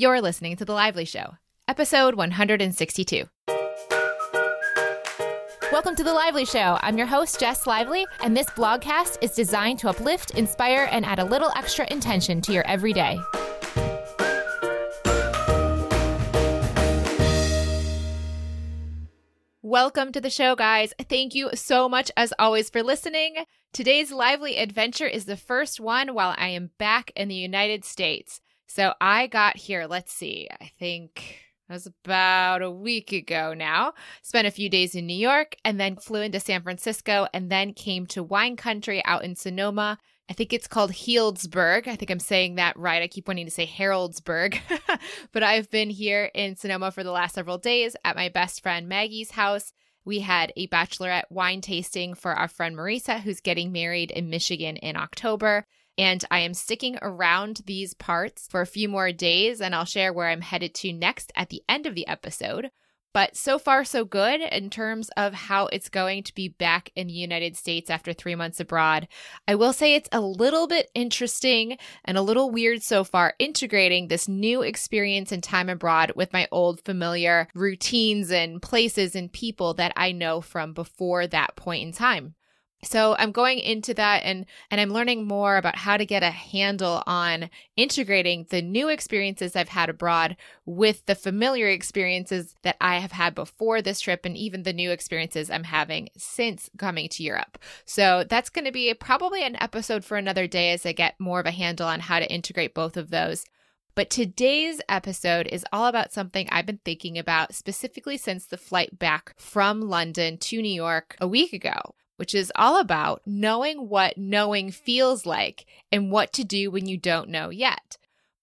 You're listening to The Lively Show, episode 162. Welcome to The Lively Show. I'm your host, Jess Lively, and this blogcast is designed to uplift, inspire, and add a little extra intention to your everyday. Welcome to the show, guys. Thank you so much, as always, for listening. Today's lively adventure is the first one while I am back in the United States. So I got here, let's see, I think it was about a week ago now. Spent a few days in New York and then flew into San Francisco and then came to wine country out in Sonoma. I think it's called Healdsburg. I think I'm saying that right. I keep wanting to say Haraldsburg. but I've been here in Sonoma for the last several days at my best friend Maggie's house. We had a bachelorette wine tasting for our friend Marisa, who's getting married in Michigan in October. And I am sticking around these parts for a few more days, and I'll share where I'm headed to next at the end of the episode. But so far, so good in terms of how it's going to be back in the United States after three months abroad. I will say it's a little bit interesting and a little weird so far integrating this new experience and time abroad with my old familiar routines and places and people that I know from before that point in time so i'm going into that and and i'm learning more about how to get a handle on integrating the new experiences i've had abroad with the familiar experiences that i have had before this trip and even the new experiences i'm having since coming to europe. So that's going to be probably an episode for another day as i get more of a handle on how to integrate both of those. But today's episode is all about something I've been thinking about specifically since the flight back from London to New York a week ago which is all about knowing what knowing feels like and what to do when you don't know yet.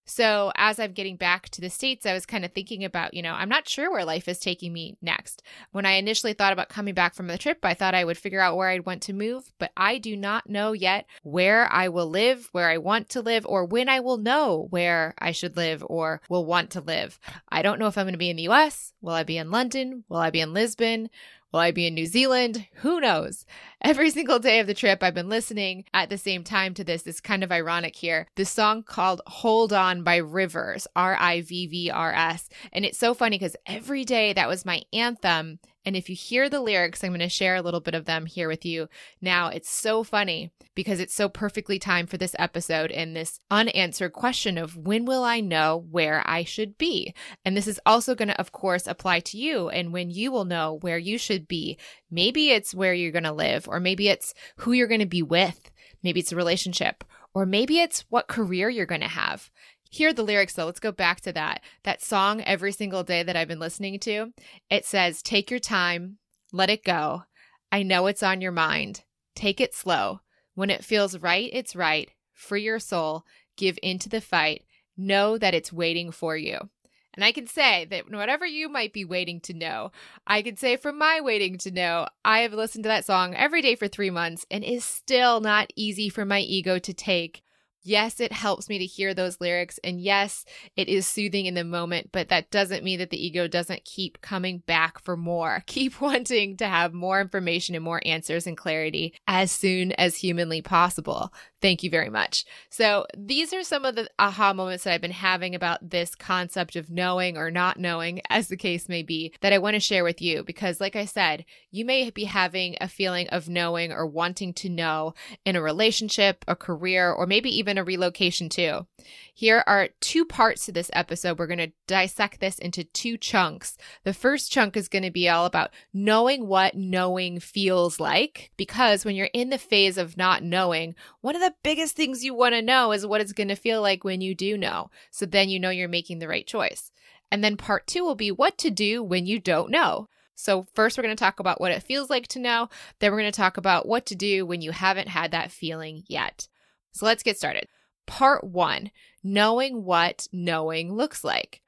So, as I'm getting back to the States, I was kind of thinking about, you know, I'm not sure where life is taking me next. When I initially thought about coming back from the trip, I thought I would figure out where I'd want to move, but I do not know yet where I will live, where I want to live, or when I will know where I should live or will want to live. I don't know if I'm going to be in the US. Will I be in London? Will I be in Lisbon? Will I be in New Zealand? Who knows? Every single day of the trip, I've been listening at the same time to this. It's kind of ironic here. This song called Hold On by Rivers, R I V V R S. And it's so funny because every day that was my anthem. And if you hear the lyrics, I'm going to share a little bit of them here with you now. It's so funny because it's so perfectly timed for this episode and this unanswered question of when will I know where I should be? And this is also going to, of course, apply to you and when you will know where you should be. Maybe it's where you're going to live, or maybe it's who you're going to be with. Maybe it's a relationship, or maybe it's what career you're going to have. Hear the lyrics though. Let's go back to that. That song every single day that I've been listening to. It says, Take your time, let it go. I know it's on your mind. Take it slow. When it feels right, it's right. Free your soul. Give into the fight. Know that it's waiting for you. And I can say that whatever you might be waiting to know, I can say from my waiting to know, I have listened to that song every day for three months and is still not easy for my ego to take yes, it helps me to hear those lyrics. And yes, it is soothing in the moment, but that doesn't mean that the ego doesn't keep coming back for more, keep wanting to have more information and more answers and clarity as soon as humanly possible. Thank you very much. So, these are some of the aha moments that I've been having about this concept of knowing or not knowing, as the case may be, that I want to share with you. Because, like I said, you may be having a feeling of knowing or wanting to know in a relationship, a career, or maybe even a relocation too. Here are two parts to this episode. We're going to dissect this into two chunks. The first chunk is going to be all about knowing what knowing feels like, because when you're in the phase of not knowing, one of the biggest things you want to know is what it's going to feel like when you do know. So then you know you're making the right choice. And then part two will be what to do when you don't know. So, first, we're going to talk about what it feels like to know. Then, we're going to talk about what to do when you haven't had that feeling yet. So, let's get started. Part one knowing what knowing looks like.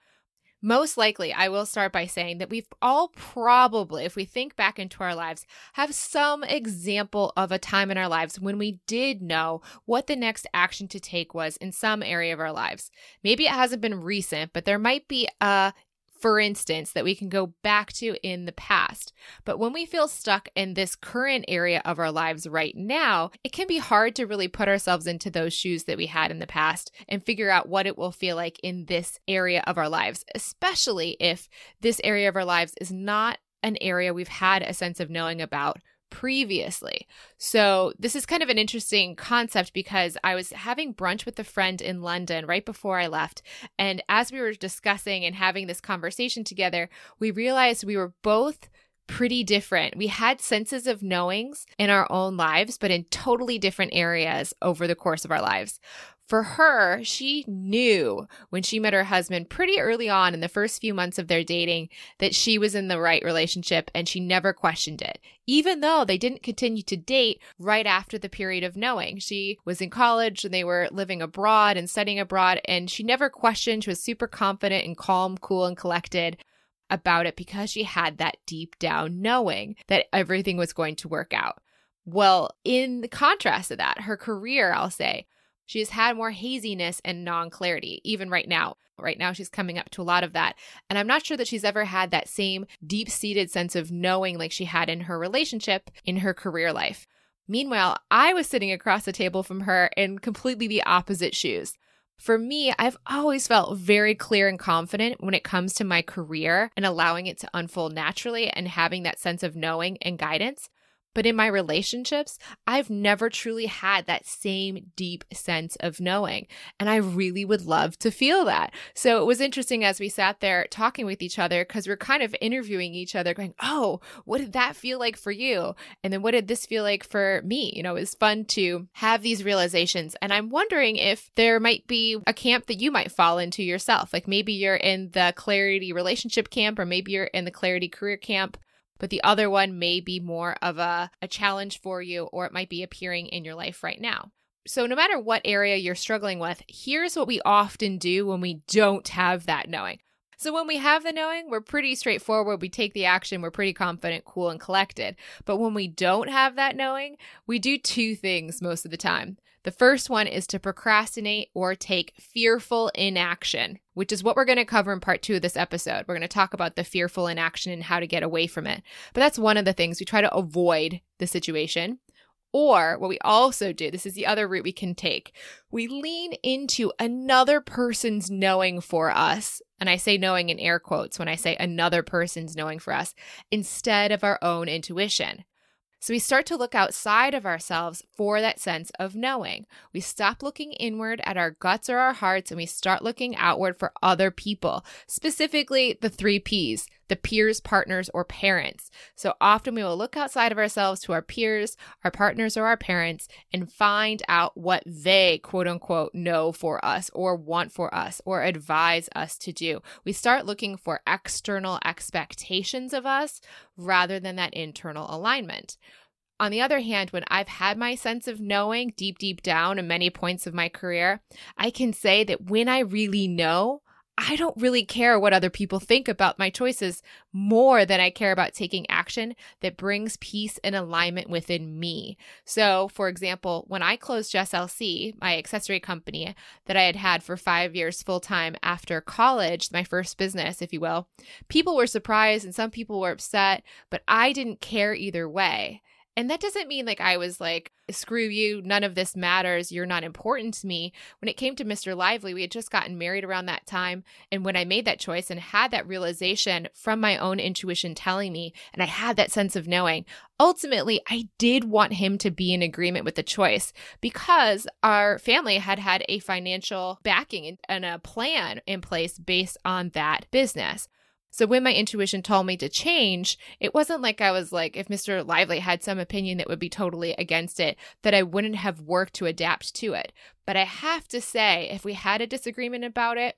Most likely, I will start by saying that we've all probably, if we think back into our lives, have some example of a time in our lives when we did know what the next action to take was in some area of our lives. Maybe it hasn't been recent, but there might be a for instance, that we can go back to in the past. But when we feel stuck in this current area of our lives right now, it can be hard to really put ourselves into those shoes that we had in the past and figure out what it will feel like in this area of our lives, especially if this area of our lives is not an area we've had a sense of knowing about previously. So, this is kind of an interesting concept because I was having brunch with a friend in London right before I left. And as we were discussing and having this conversation together, we realized we were both pretty different. We had senses of knowings in our own lives, but in totally different areas over the course of our lives. For her, she knew when she met her husband pretty early on in the first few months of their dating that she was in the right relationship and she never questioned it, even though they didn't continue to date right after the period of knowing. She was in college and they were living abroad and studying abroad, and she never questioned. She was super confident and calm, cool, and collected about it because she had that deep down knowing that everything was going to work out. Well, in contrast to that, her career, I'll say, she has had more haziness and non clarity, even right now. Right now, she's coming up to a lot of that. And I'm not sure that she's ever had that same deep seated sense of knowing like she had in her relationship in her career life. Meanwhile, I was sitting across the table from her in completely the opposite shoes. For me, I've always felt very clear and confident when it comes to my career and allowing it to unfold naturally and having that sense of knowing and guidance. But in my relationships, I've never truly had that same deep sense of knowing. And I really would love to feel that. So it was interesting as we sat there talking with each other because we're kind of interviewing each other, going, Oh, what did that feel like for you? And then what did this feel like for me? You know, it was fun to have these realizations. And I'm wondering if there might be a camp that you might fall into yourself. Like maybe you're in the clarity relationship camp, or maybe you're in the clarity career camp but the other one may be more of a, a challenge for you, or it might be appearing in your life right now. So, no matter what area you're struggling with, here's what we often do when we don't have that knowing. So, when we have the knowing, we're pretty straightforward. We take the action, we're pretty confident, cool, and collected. But when we don't have that knowing, we do two things most of the time. The first one is to procrastinate or take fearful inaction, which is what we're going to cover in part two of this episode. We're going to talk about the fearful inaction and how to get away from it. But that's one of the things we try to avoid the situation. Or what we also do, this is the other route we can take. We lean into another person's knowing for us. And I say knowing in air quotes when I say another person's knowing for us instead of our own intuition. So we start to look outside of ourselves for that sense of knowing. We stop looking inward at our guts or our hearts and we start looking outward for other people, specifically the three P's the peers, partners, or parents. So often we will look outside of ourselves to our peers, our partners, or our parents and find out what they quote unquote know for us or want for us or advise us to do. We start looking for external expectations of us rather than that internal alignment. On the other hand, when I've had my sense of knowing deep, deep down in many points of my career, I can say that when I really know, I don't really care what other people think about my choices more than I care about taking action that brings peace and alignment within me. So, for example, when I closed Jess LC, my accessory company that I had had for five years full time after college, my first business, if you will, people were surprised and some people were upset, but I didn't care either way. And that doesn't mean like I was like, screw you, none of this matters, you're not important to me. When it came to Mr. Lively, we had just gotten married around that time. And when I made that choice and had that realization from my own intuition telling me, and I had that sense of knowing, ultimately, I did want him to be in agreement with the choice because our family had had a financial backing and a plan in place based on that business. So when my intuition told me to change, it wasn't like I was like, if Mr. Lively had some opinion that would be totally against it, that I wouldn't have worked to adapt to it. But I have to say, if we had a disagreement about it,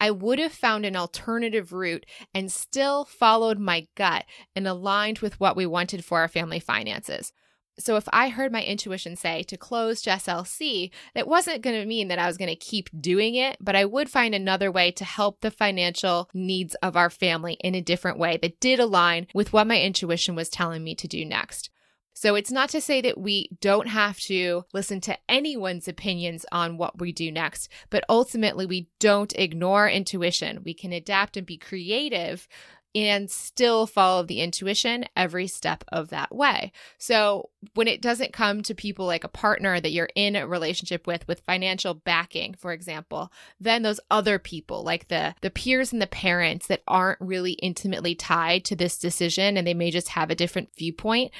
I would have found an alternative route and still followed my gut and aligned with what we wanted for our family finances. So if I heard my intuition say to close Jess LC, that wasn't going to mean that I was going to keep doing it, but I would find another way to help the financial needs of our family in a different way that did align with what my intuition was telling me to do next. So it's not to say that we don't have to listen to anyone's opinions on what we do next, but ultimately we don't ignore intuition. We can adapt and be creative and still follow the intuition every step of that way. So, when it doesn't come to people like a partner that you're in a relationship with with financial backing, for example, then those other people like the the peers and the parents that aren't really intimately tied to this decision and they may just have a different viewpoint.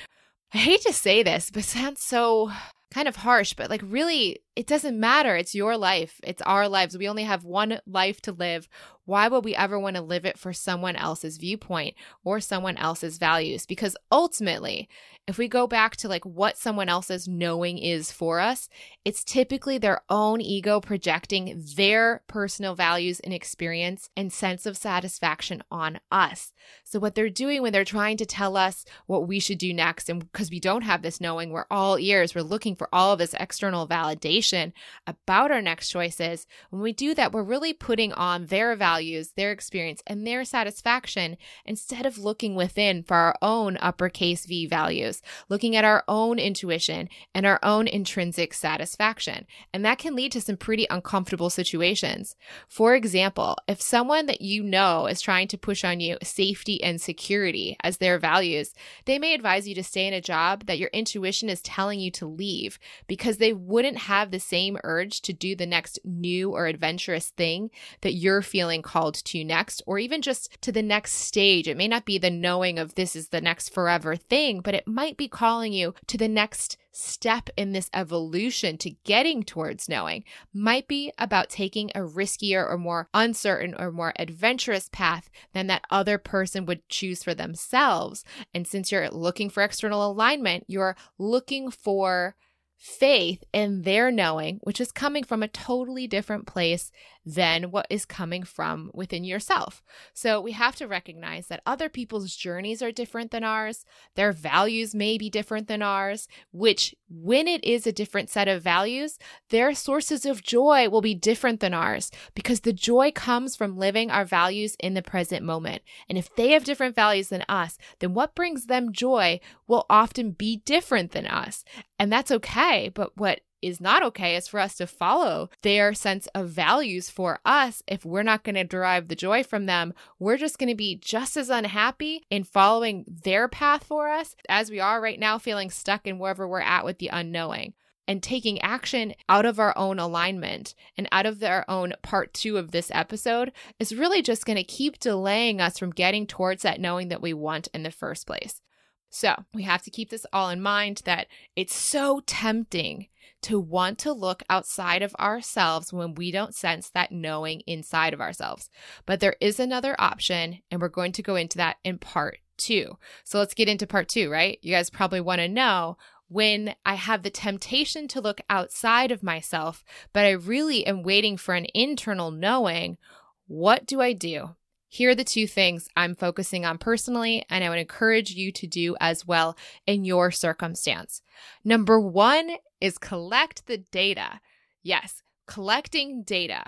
I hate to say this, but it sounds so kind of harsh, but like really, it doesn't matter. It's your life, it's our lives. We only have one life to live. Why would we ever want to live it for someone else's viewpoint or someone else's values? Because ultimately, if we go back to like what someone else's knowing is for us, it's typically their own ego projecting their personal values and experience and sense of satisfaction on us. So, what they're doing when they're trying to tell us what we should do next, and because we don't have this knowing, we're all ears, we're looking for all of this external validation about our next choices. When we do that, we're really putting on their values, their experience, and their satisfaction instead of looking within for our own uppercase V values looking at our own intuition and our own intrinsic satisfaction. And that can lead to some pretty uncomfortable situations. For example, if someone that you know is trying to push on you safety and security as their values, they may advise you to stay in a job that your intuition is telling you to leave because they wouldn't have the same urge to do the next new or adventurous thing that you're feeling called to next, or even just to the next stage. It may not be the knowing of this is the next forever thing, but it might be calling you to the next step in this evolution to getting towards knowing might be about taking a riskier or more uncertain or more adventurous path than that other person would choose for themselves. And since you're looking for external alignment, you're looking for faith in their knowing, which is coming from a totally different place than what is coming from within yourself. So we have to recognize that other people's journeys are different than ours. Their values may be different than ours, which, when it is a different set of values, their sources of joy will be different than ours because the joy comes from living our values in the present moment. And if they have different values than us, then what brings them joy will often be different than us. And that's okay. But what is not okay is for us to follow their sense of values for us. If we're not going to derive the joy from them, we're just going to be just as unhappy in following their path for us as we are right now, feeling stuck in wherever we're at with the unknowing. And taking action out of our own alignment and out of our own part two of this episode is really just going to keep delaying us from getting towards that knowing that we want in the first place. So we have to keep this all in mind that it's so tempting to want to look outside of ourselves when we don't sense that knowing inside of ourselves. But there is another option, and we're going to go into that in part two. So let's get into part two, right? You guys probably want to know when I have the temptation to look outside of myself, but I really am waiting for an internal knowing, what do I do? Here are the two things I'm focusing on personally, and I would encourage you to do as well in your circumstance. Number one is collect the data. Yes, collecting data.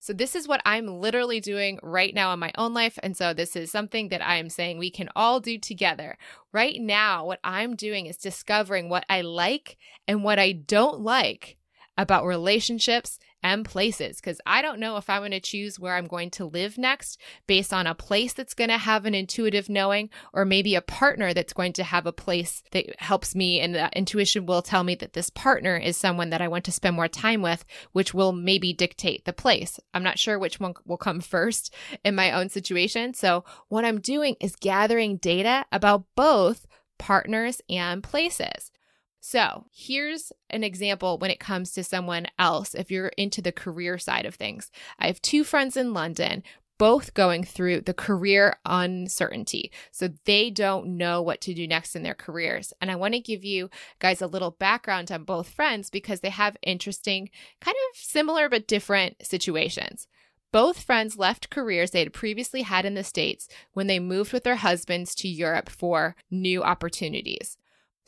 So, this is what I'm literally doing right now in my own life. And so, this is something that I am saying we can all do together. Right now, what I'm doing is discovering what I like and what I don't like about relationships and places because I don't know if I'm going to choose where I'm going to live next based on a place that's going to have an intuitive knowing or maybe a partner that's going to have a place that helps me and the intuition will tell me that this partner is someone that I want to spend more time with, which will maybe dictate the place. I'm not sure which one will come first in my own situation. So what I'm doing is gathering data about both partners and places. So, here's an example when it comes to someone else, if you're into the career side of things. I have two friends in London, both going through the career uncertainty. So, they don't know what to do next in their careers. And I want to give you guys a little background on both friends because they have interesting, kind of similar but different situations. Both friends left careers they had previously had in the States when they moved with their husbands to Europe for new opportunities.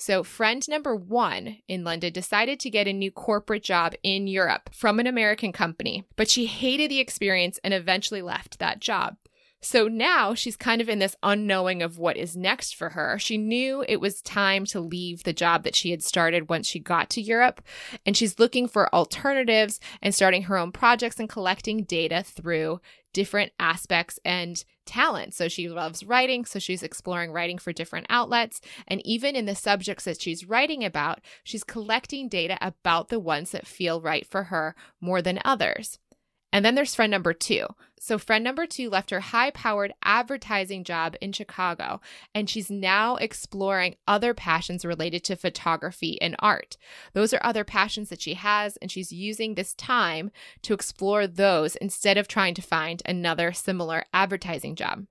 So, friend number one in London decided to get a new corporate job in Europe from an American company, but she hated the experience and eventually left that job. So now she's kind of in this unknowing of what is next for her. She knew it was time to leave the job that she had started once she got to Europe, and she's looking for alternatives and starting her own projects and collecting data through different aspects and talents. So she loves writing, so she's exploring writing for different outlets. And even in the subjects that she's writing about, she's collecting data about the ones that feel right for her more than others. And then there's friend number two. So, friend number two left her high powered advertising job in Chicago, and she's now exploring other passions related to photography and art. Those are other passions that she has, and she's using this time to explore those instead of trying to find another similar advertising job.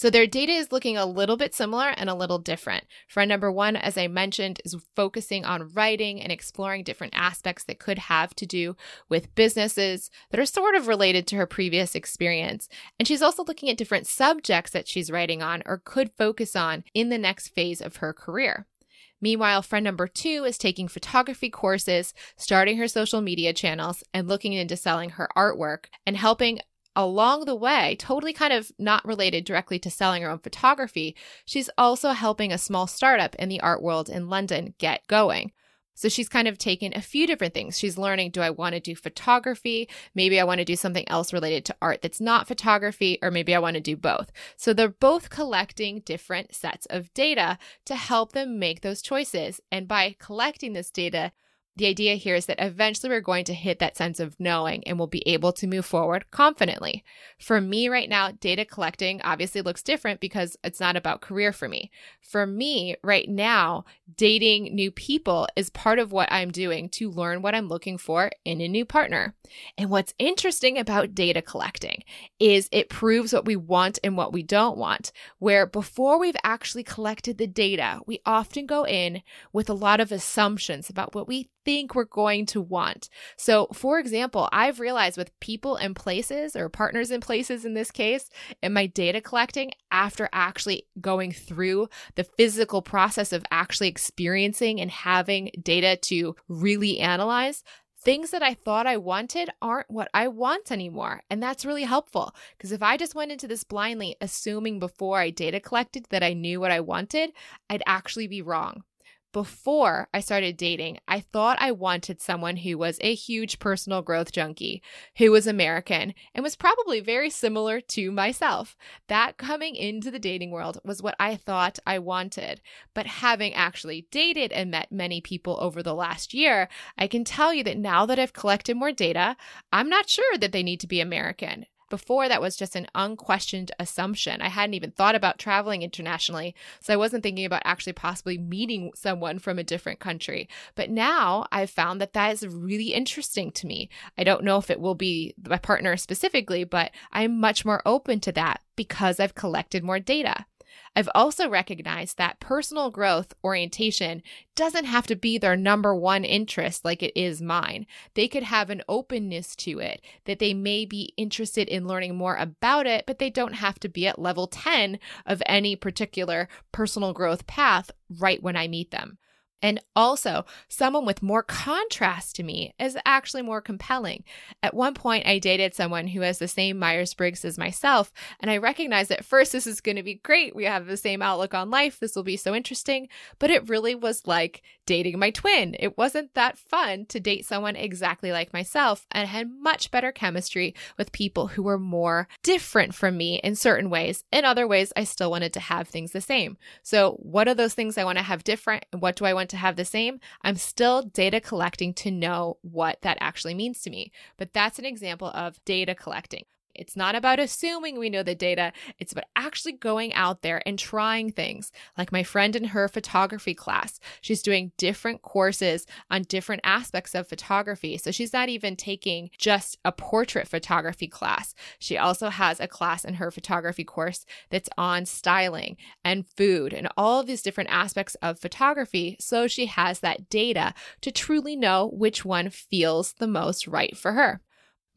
So their data is looking a little bit similar and a little different. Friend number one, as I mentioned, is focusing on writing and exploring different aspects that could have to do with businesses that are sort of related to her previous experience. And she's also looking at different subjects that she's writing on or could focus on in the next phase of her career. Meanwhile, friend number two is taking photography courses, starting her social media channels, and looking into selling her artwork and helping along the way, totally kind of not related directly to selling her own photography, she's also helping a small startup in the art world in London get going. So she's kind of taken a few different things. She's learning do I want to do photography? Maybe I want to do something else related to art that's not photography, or maybe I want to do both. So they're both collecting different sets of data to help them make those choices. And by collecting this data, the idea here is that eventually we're going to hit that sense of knowing and we'll be able to move forward confidently. For me right now, data collecting obviously looks different because it's not about career for me. For me right now, dating new people is part of what I'm doing to learn what I'm looking for in a new partner. And what's interesting about data collecting is it proves what we want and what we don't want. Where before we've actually collected the data, we often go in with a lot of assumptions about what we think we're going to want. So, for example, I've realized with people and places or partners and places in this case, in my data collecting, after actually going through the physical process of actually experiencing and having data to really analyze, things that I thought I wanted aren't what I want anymore. And that's really helpful because if I just went into this blindly, assuming before I data collected that I knew what I wanted, I'd actually be wrong before I started dating, I thought I wanted someone who was a huge personal growth junkie, who was American, and was probably very similar to myself. That coming into the dating world was what I thought I wanted. But having actually dated and met many people over the last year, I can tell you that now that I've collected more data, I'm not sure that they need to be American. Before, that was just an unquestioned assumption. I hadn't even thought about traveling internationally, so I wasn't thinking about actually possibly meeting someone from a different country. But now I've found that that is really interesting to me. I don't know if it will be my partner specifically, but I'm much more open to that because I've collected more data. I've also recognized that personal growth orientation doesn't have to be their number one interest like it is mine. They could have an openness to it, that they may be interested in learning more about it, but they don't have to be at level 10 of any particular personal growth path right when I meet them. And also, someone with more contrast to me is actually more compelling. At one point, I dated someone who has the same Myers Briggs as myself, and I recognized at first this is going to be great. We have the same outlook on life. This will be so interesting. But it really was like dating my twin. It wasn't that fun to date someone exactly like myself and had much better chemistry with people who were more different from me in certain ways. In other ways, I still wanted to have things the same. So, what are those things I want to have different? And what do I want to have the same, I'm still data collecting to know what that actually means to me. But that's an example of data collecting. It's not about assuming we know the data. It's about actually going out there and trying things. Like my friend in her photography class, she's doing different courses on different aspects of photography. So she's not even taking just a portrait photography class. She also has a class in her photography course that's on styling and food and all of these different aspects of photography. So she has that data to truly know which one feels the most right for her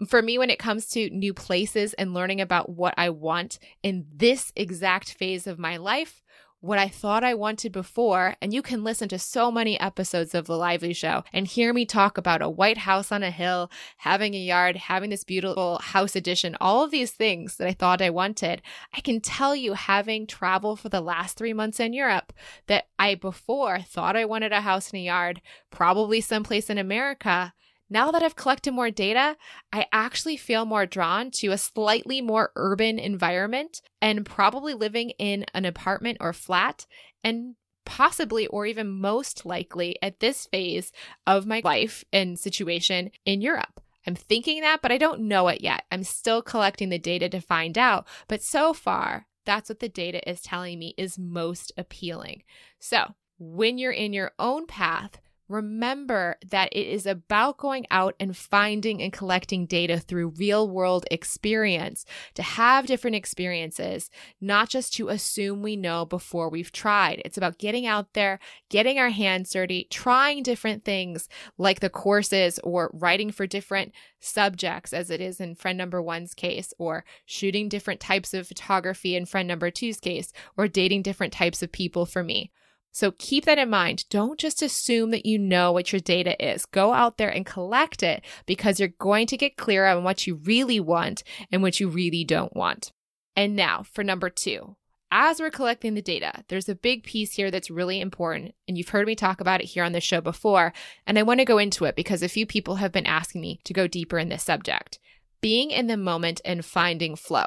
for me, when it comes to new places and learning about what I want in this exact phase of my life, what I thought I wanted before. And you can listen to so many episodes of The Lively Show and hear me talk about a white house on a hill, having a yard, having this beautiful house addition, all of these things that I thought I wanted. I can tell you, having traveled for the last three months in Europe, that I before thought I wanted a house and a yard, probably someplace in America. Now that I've collected more data, I actually feel more drawn to a slightly more urban environment and probably living in an apartment or flat and possibly or even most likely at this phase of my life and situation in Europe. I'm thinking that, but I don't know it yet. I'm still collecting the data to find out. But so far, that's what the data is telling me is most appealing. So, when you're in your own path, remember that it is about going out and finding and collecting data through real world experience to have different experiences, not just to assume we know before we've tried. It's about getting out there, getting our hands dirty, trying different things like the courses or writing for different subjects, as it is in friend number one's case, or shooting different types of photography in friend number two's case, or dating different types of people for me. So keep that in mind. Don't just assume that you know what your data is. Go out there and collect it because you're going to get clear on what you really want and what you really don't want. And now for number two. As we're collecting the data, there's a big piece here that's really important. And you've heard me talk about it here on the show before. And I want to go into it because a few people have been asking me to go deeper in this subject being in the moment and finding flow.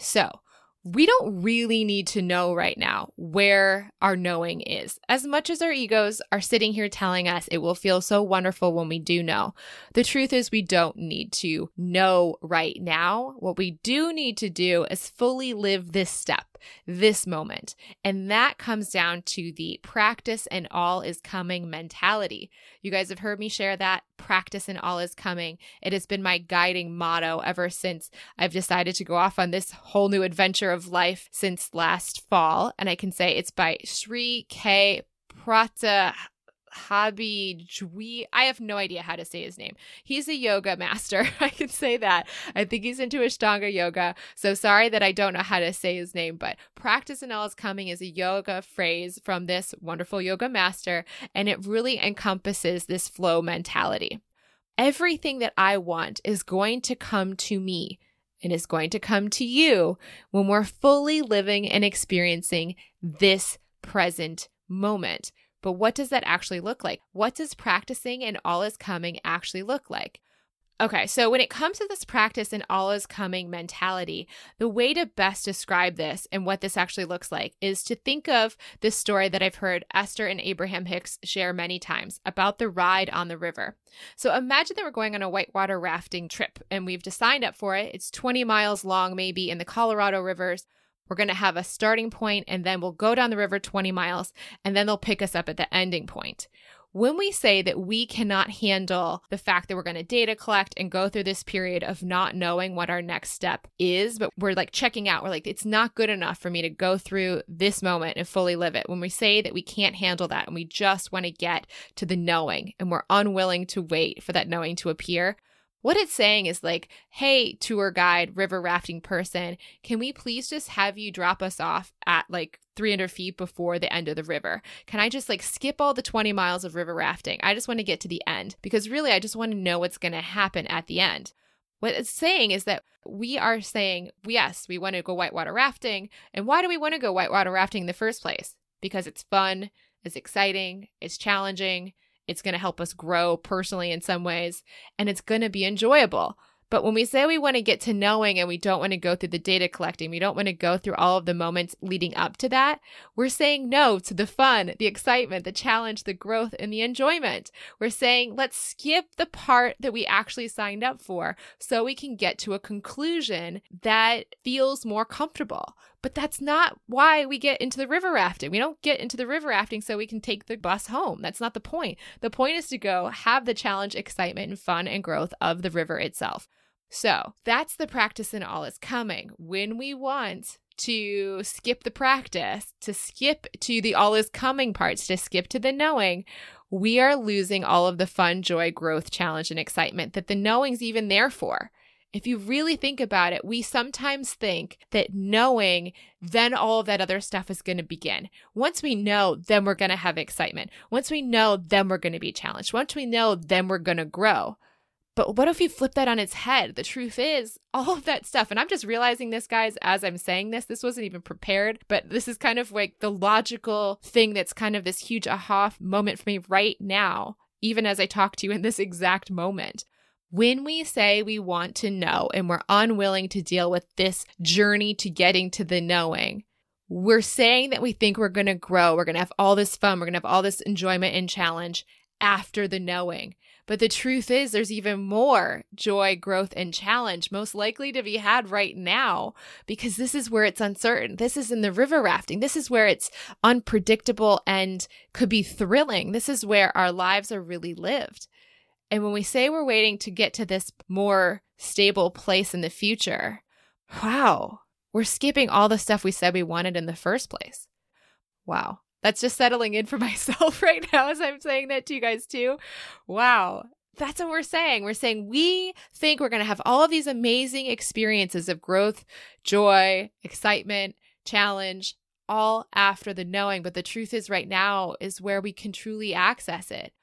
So, we don't really need to know right now where our knowing is. As much as our egos are sitting here telling us it will feel so wonderful when we do know, the truth is we don't need to know right now. What we do need to do is fully live this step this moment. And that comes down to the practice and all is coming mentality. You guys have heard me share that practice and all is coming. It has been my guiding motto ever since I've decided to go off on this whole new adventure of life since last fall. And I can say it's by Sri K. Prata Hobby Jui. I have no idea how to say his name. He's a yoga master. I can say that. I think he's into Ashtanga yoga. So sorry that I don't know how to say his name, but practice and all is coming is a yoga phrase from this wonderful yoga master. And it really encompasses this flow mentality. Everything that I want is going to come to me and is going to come to you when we're fully living and experiencing this present moment. But what does that actually look like? What does practicing and all is coming actually look like? Okay, so when it comes to this practice and all is coming mentality, the way to best describe this and what this actually looks like is to think of this story that I've heard Esther and Abraham Hicks share many times about the ride on the river. So imagine that we're going on a whitewater rafting trip and we've just signed up for it. It's 20 miles long, maybe in the Colorado rivers. We're going to have a starting point and then we'll go down the river 20 miles and then they'll pick us up at the ending point. When we say that we cannot handle the fact that we're going to data collect and go through this period of not knowing what our next step is, but we're like checking out, we're like, it's not good enough for me to go through this moment and fully live it. When we say that we can't handle that and we just want to get to the knowing and we're unwilling to wait for that knowing to appear, what it's saying is like, hey, tour guide, river rafting person, can we please just have you drop us off at like 300 feet before the end of the river? Can I just like skip all the 20 miles of river rafting? I just want to get to the end because really I just want to know what's going to happen at the end. What it's saying is that we are saying, yes, we want to go whitewater rafting. And why do we want to go whitewater rafting in the first place? Because it's fun, it's exciting, it's challenging, it's going to help us grow personally in some ways, and it's going to be enjoyable. But when we say we want to get to knowing and we don't want to go through the data collecting, we don't want to go through all of the moments leading up to that, we're saying no to the fun, the excitement, the challenge, the growth, and the enjoyment. We're saying let's skip the part that we actually signed up for so we can get to a conclusion that feels more comfortable. But that's not why we get into the river rafting. We don't get into the river rafting so we can take the bus home. That's not the point. The point is to go have the challenge, excitement, and fun and growth of the river itself. So that's the practice in all is coming. When we want to skip the practice, to skip to the all is coming parts, to skip to the knowing, we are losing all of the fun, joy, growth, challenge, and excitement that the knowing's even there for. If you really think about it, we sometimes think that knowing, then all of that other stuff is going to begin. Once we know, then we're going to have excitement. Once we know, then we're going to be challenged. Once we know, then we're going to grow. But what if you flip that on its head? The truth is, all of that stuff, and I'm just realizing this, guys, as I'm saying this, this wasn't even prepared, but this is kind of like the logical thing that's kind of this huge aha moment for me right now, even as I talk to you in this exact moment. When we say we want to know and we're unwilling to deal with this journey to getting to the knowing, we're saying that we think we're going to grow, we're going to have all this fun, we're going to have all this enjoyment and challenge after the knowing. But the truth is, there's even more joy, growth, and challenge most likely to be had right now because this is where it's uncertain. This is in the river rafting. This is where it's unpredictable and could be thrilling. This is where our lives are really lived. And when we say we're waiting to get to this more stable place in the future, wow, we're skipping all the stuff we said we wanted in the first place. Wow. That's just settling in for myself right now as I'm saying that to you guys too. Wow. That's what we're saying. We're saying we think we're going to have all of these amazing experiences of growth, joy, excitement, challenge, all after the knowing. But the truth is, right now is where we can truly access it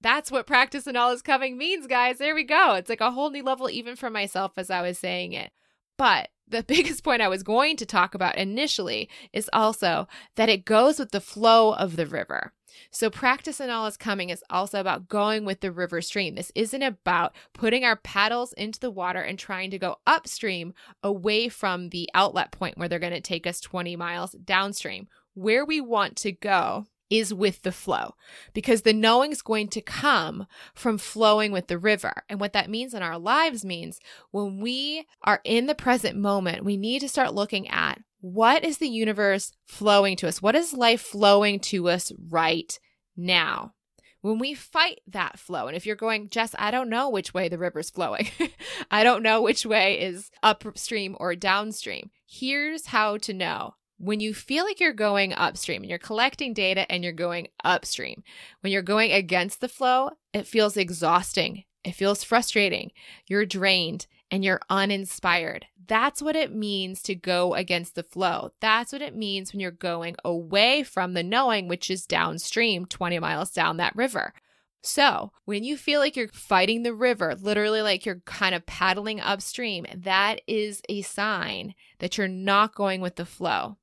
that's what practice and all is coming means, guys. There we go. It's like a whole new level, even for myself, as I was saying it. But the biggest point I was going to talk about initially is also that it goes with the flow of the river. So, practice and all is coming is also about going with the river stream. This isn't about putting our paddles into the water and trying to go upstream away from the outlet point where they're going to take us 20 miles downstream. Where we want to go is with the flow because the knowing is going to come from flowing with the river. And what that means in our lives means when we are in the present moment, we need to start looking at what is the universe flowing to us? What is life flowing to us right now? When we fight that flow, and if you're going, Jess, I don't know which way the river's flowing, I don't know which way is upstream or downstream. Here's how to know when you feel like you're going upstream and you're collecting data and you're going upstream, when you're going against the flow, it feels exhausting. It feels frustrating. You're drained and you're uninspired. That's what it means to go against the flow. That's what it means when you're going away from the knowing, which is downstream, 20 miles down that river. So, when you feel like you're fighting the river, literally like you're kind of paddling upstream, that is a sign that you're not going with the flow.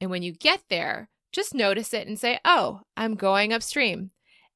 And when you get there, just notice it and say, Oh, I'm going upstream.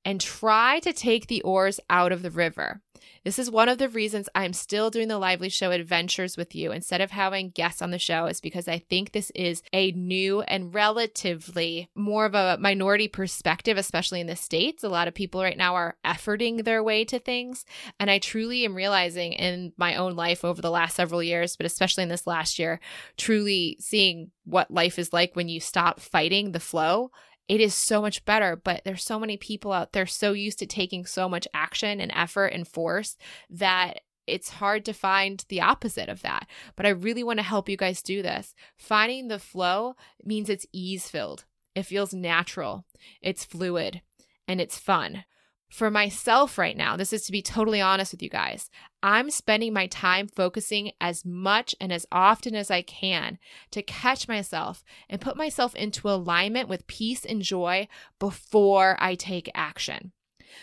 And try to take the oars out of the river. This is one of the reasons I'm still doing the Lively Show adventures with you instead of having guests on the show, is because I think this is a new and relatively more of a minority perspective, especially in the States. A lot of people right now are efforting their way to things. And I truly am realizing in my own life over the last several years, but especially in this last year, truly seeing what life is like when you stop fighting the flow it is so much better. But there's so many people out there so used to taking so much action and effort and force that it's hard to find the opposite of that. But I really want to help you guys do this. Finding the flow means it's ease filled, it feels natural, it's fluid, and it's fun for myself right now, this is to be totally honest with you guys, I'm spending my time focusing as much and as often as I can to catch myself and put myself into alignment with peace and joy before I take action.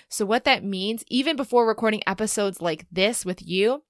So, what that means, even before recording episodes like this with you,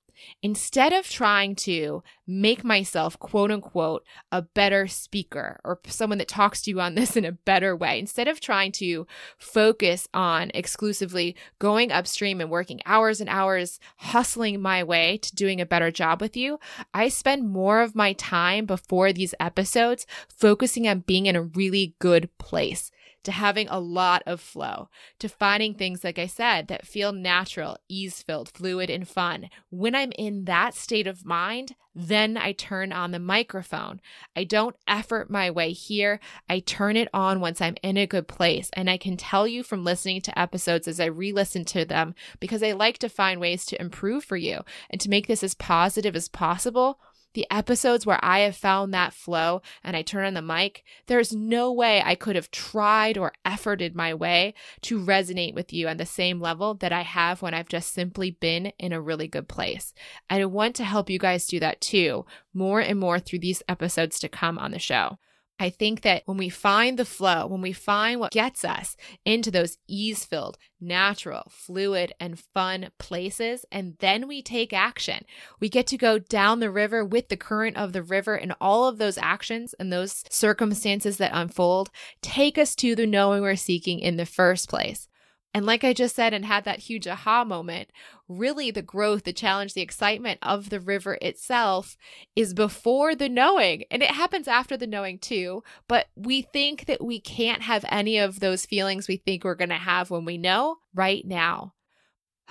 Instead of trying to make myself, quote unquote, a better speaker or someone that talks to you on this in a better way, instead of trying to focus on exclusively going upstream and working hours and hours, hustling my way to doing a better job with you, I spend more of my time before these episodes focusing on being in a really good place to having a lot of flow, to finding things, like I said, that feel natural, ease filled, fluid, and fun. When I'm in that state of mind, then I turn on the microphone. I don't effort my way here. I turn it on once I'm in a good place. And I can tell you from listening to episodes as I re listen to them, because I like to find ways to improve for you and to make this as positive as possible the episodes where I have found that flow and I turn on the mic, there's no way I could have tried or efforted my way to resonate with you on the same level that I have when I've just simply been in a really good place. I want to help you guys do that too, more and more through these episodes to come on the show. I think that when we find the flow, when we find what gets us into those ease filled, natural, fluid, and fun places, and then we take action, we get to go down the river with the current of the river, and all of those actions and those circumstances that unfold take us to the knowing we're seeking in the first place. And like I just said, and had that huge aha moment, really the growth, the challenge, the excitement of the river itself is before the knowing. And it happens after the knowing too. But we think that we can't have any of those feelings we think we're going to have when we know right now.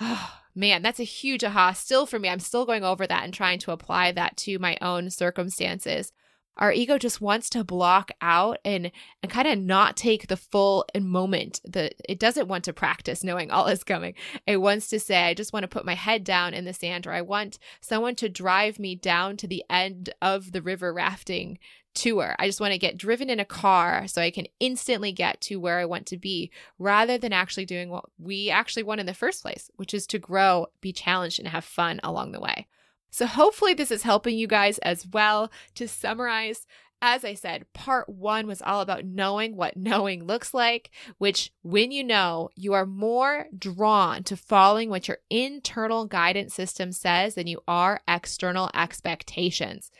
Oh, man, that's a huge aha still for me. I'm still going over that and trying to apply that to my own circumstances our ego just wants to block out and and kind of not take the full moment that it doesn't want to practice knowing all is coming it wants to say i just want to put my head down in the sand or i want someone to drive me down to the end of the river rafting tour. I just want to get driven in a car so I can instantly get to where I want to be rather than actually doing what we actually want in the first place, which is to grow, be challenged, and have fun along the way. So, hopefully, this is helping you guys as well. To summarize, as I said, part one was all about knowing what knowing looks like, which, when you know, you are more drawn to following what your internal guidance system says than you are external expectations.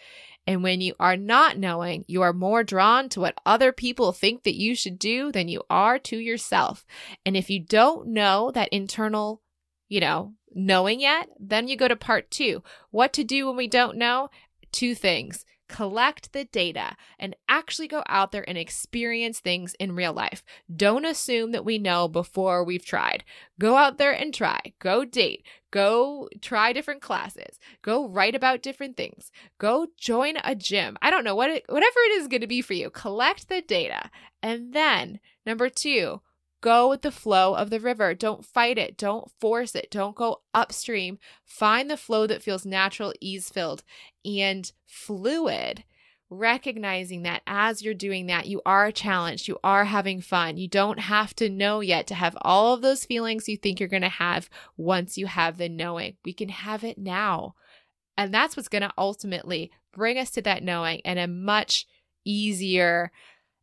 And when you are not knowing, you are more drawn to what other people think that you should do than you are to yourself. And if you don't know that internal, you know, knowing yet, then you go to part two what to do when we don't know. Two things collect the data and actually go out there and experience things in real life. Don't assume that we know before we've tried. Go out there and try. Go date. Go try different classes. Go write about different things. Go join a gym. I don't know what it, whatever it is going to be for you. Collect the data. And then number 2, Go with the flow of the river. Don't fight it. Don't force it. Don't go upstream. Find the flow that feels natural, ease filled, and fluid. Recognizing that as you're doing that, you are challenged, you are having fun. You don't have to know yet to have all of those feelings you think you're going to have once you have the knowing. We can have it now. And that's what's going to ultimately bring us to that knowing in a much easier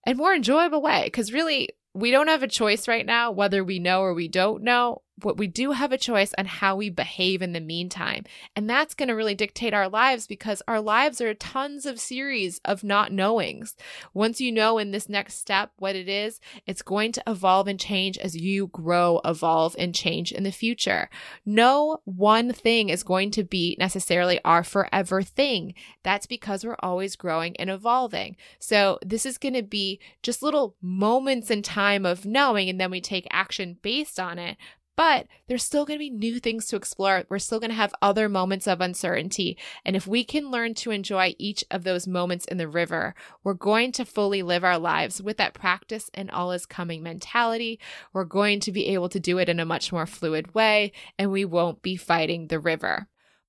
and more enjoyable way. Because really, we don't have a choice right now whether we know or we don't know but we do have a choice on how we behave in the meantime. And that's going to really dictate our lives because our lives are tons of series of not knowings. Once you know in this next step what it is, it's going to evolve and change as you grow, evolve, and change in the future. No one thing is going to be necessarily our forever thing. That's because we're always growing and evolving. So this is going to be just little moments in time of knowing, and then we take action based on it but there's still going to be new things to explore. We're still going to have other moments of uncertainty. And if we can learn to enjoy each of those moments in the river, we're going to fully live our lives with that practice and all is coming mentality. We're going to be able to do it in a much more fluid way, and we won't be fighting the river.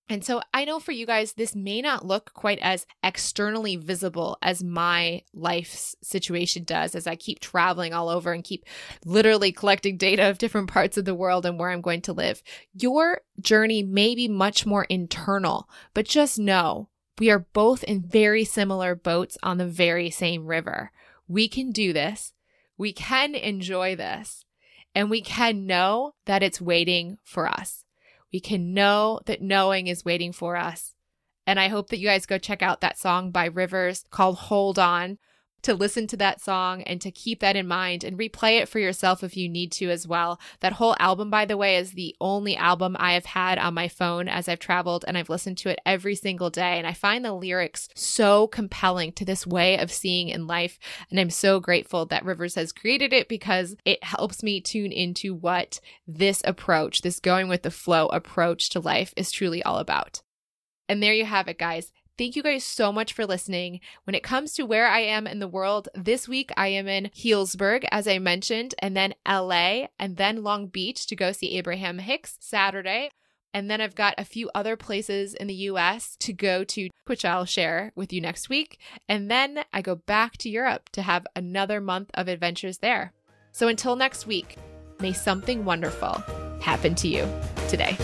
And so I know for you guys, this may not look quite as externally visible as my life situation does as I keep traveling all over and keep literally collecting data of different parts of the world and where I'm going to live. Your journey may be much more internal, but just know we are both in very similar boats on the very same river. We can do this. We can enjoy this. And we can know that it's waiting for us we can know that knowing is waiting for us. And I hope that you guys go check out that song by Rivers called Hold On to listen to that song and to keep that in mind and replay it for yourself if you need to as well. That whole album, by the way, is the only album I have had on my phone as I've traveled and I've listened to it every single day. And I find the lyrics so compelling to this way of seeing in life. And I'm so grateful that Rivers has created it because it helps me tune into what this approach, this going with the flow approach to life is truly all about. And there you have it, guys. Thank you guys so much for listening. When it comes to where I am in the world, this week I am in Healdsburg, as I mentioned, and then LA, and then Long Beach to go see Abraham Hicks Saturday. And then I've got a few other places in the US to go to, which I'll share with you next week. And then I go back to Europe to have another month of adventures there. So until next week, may something wonderful happen to you today.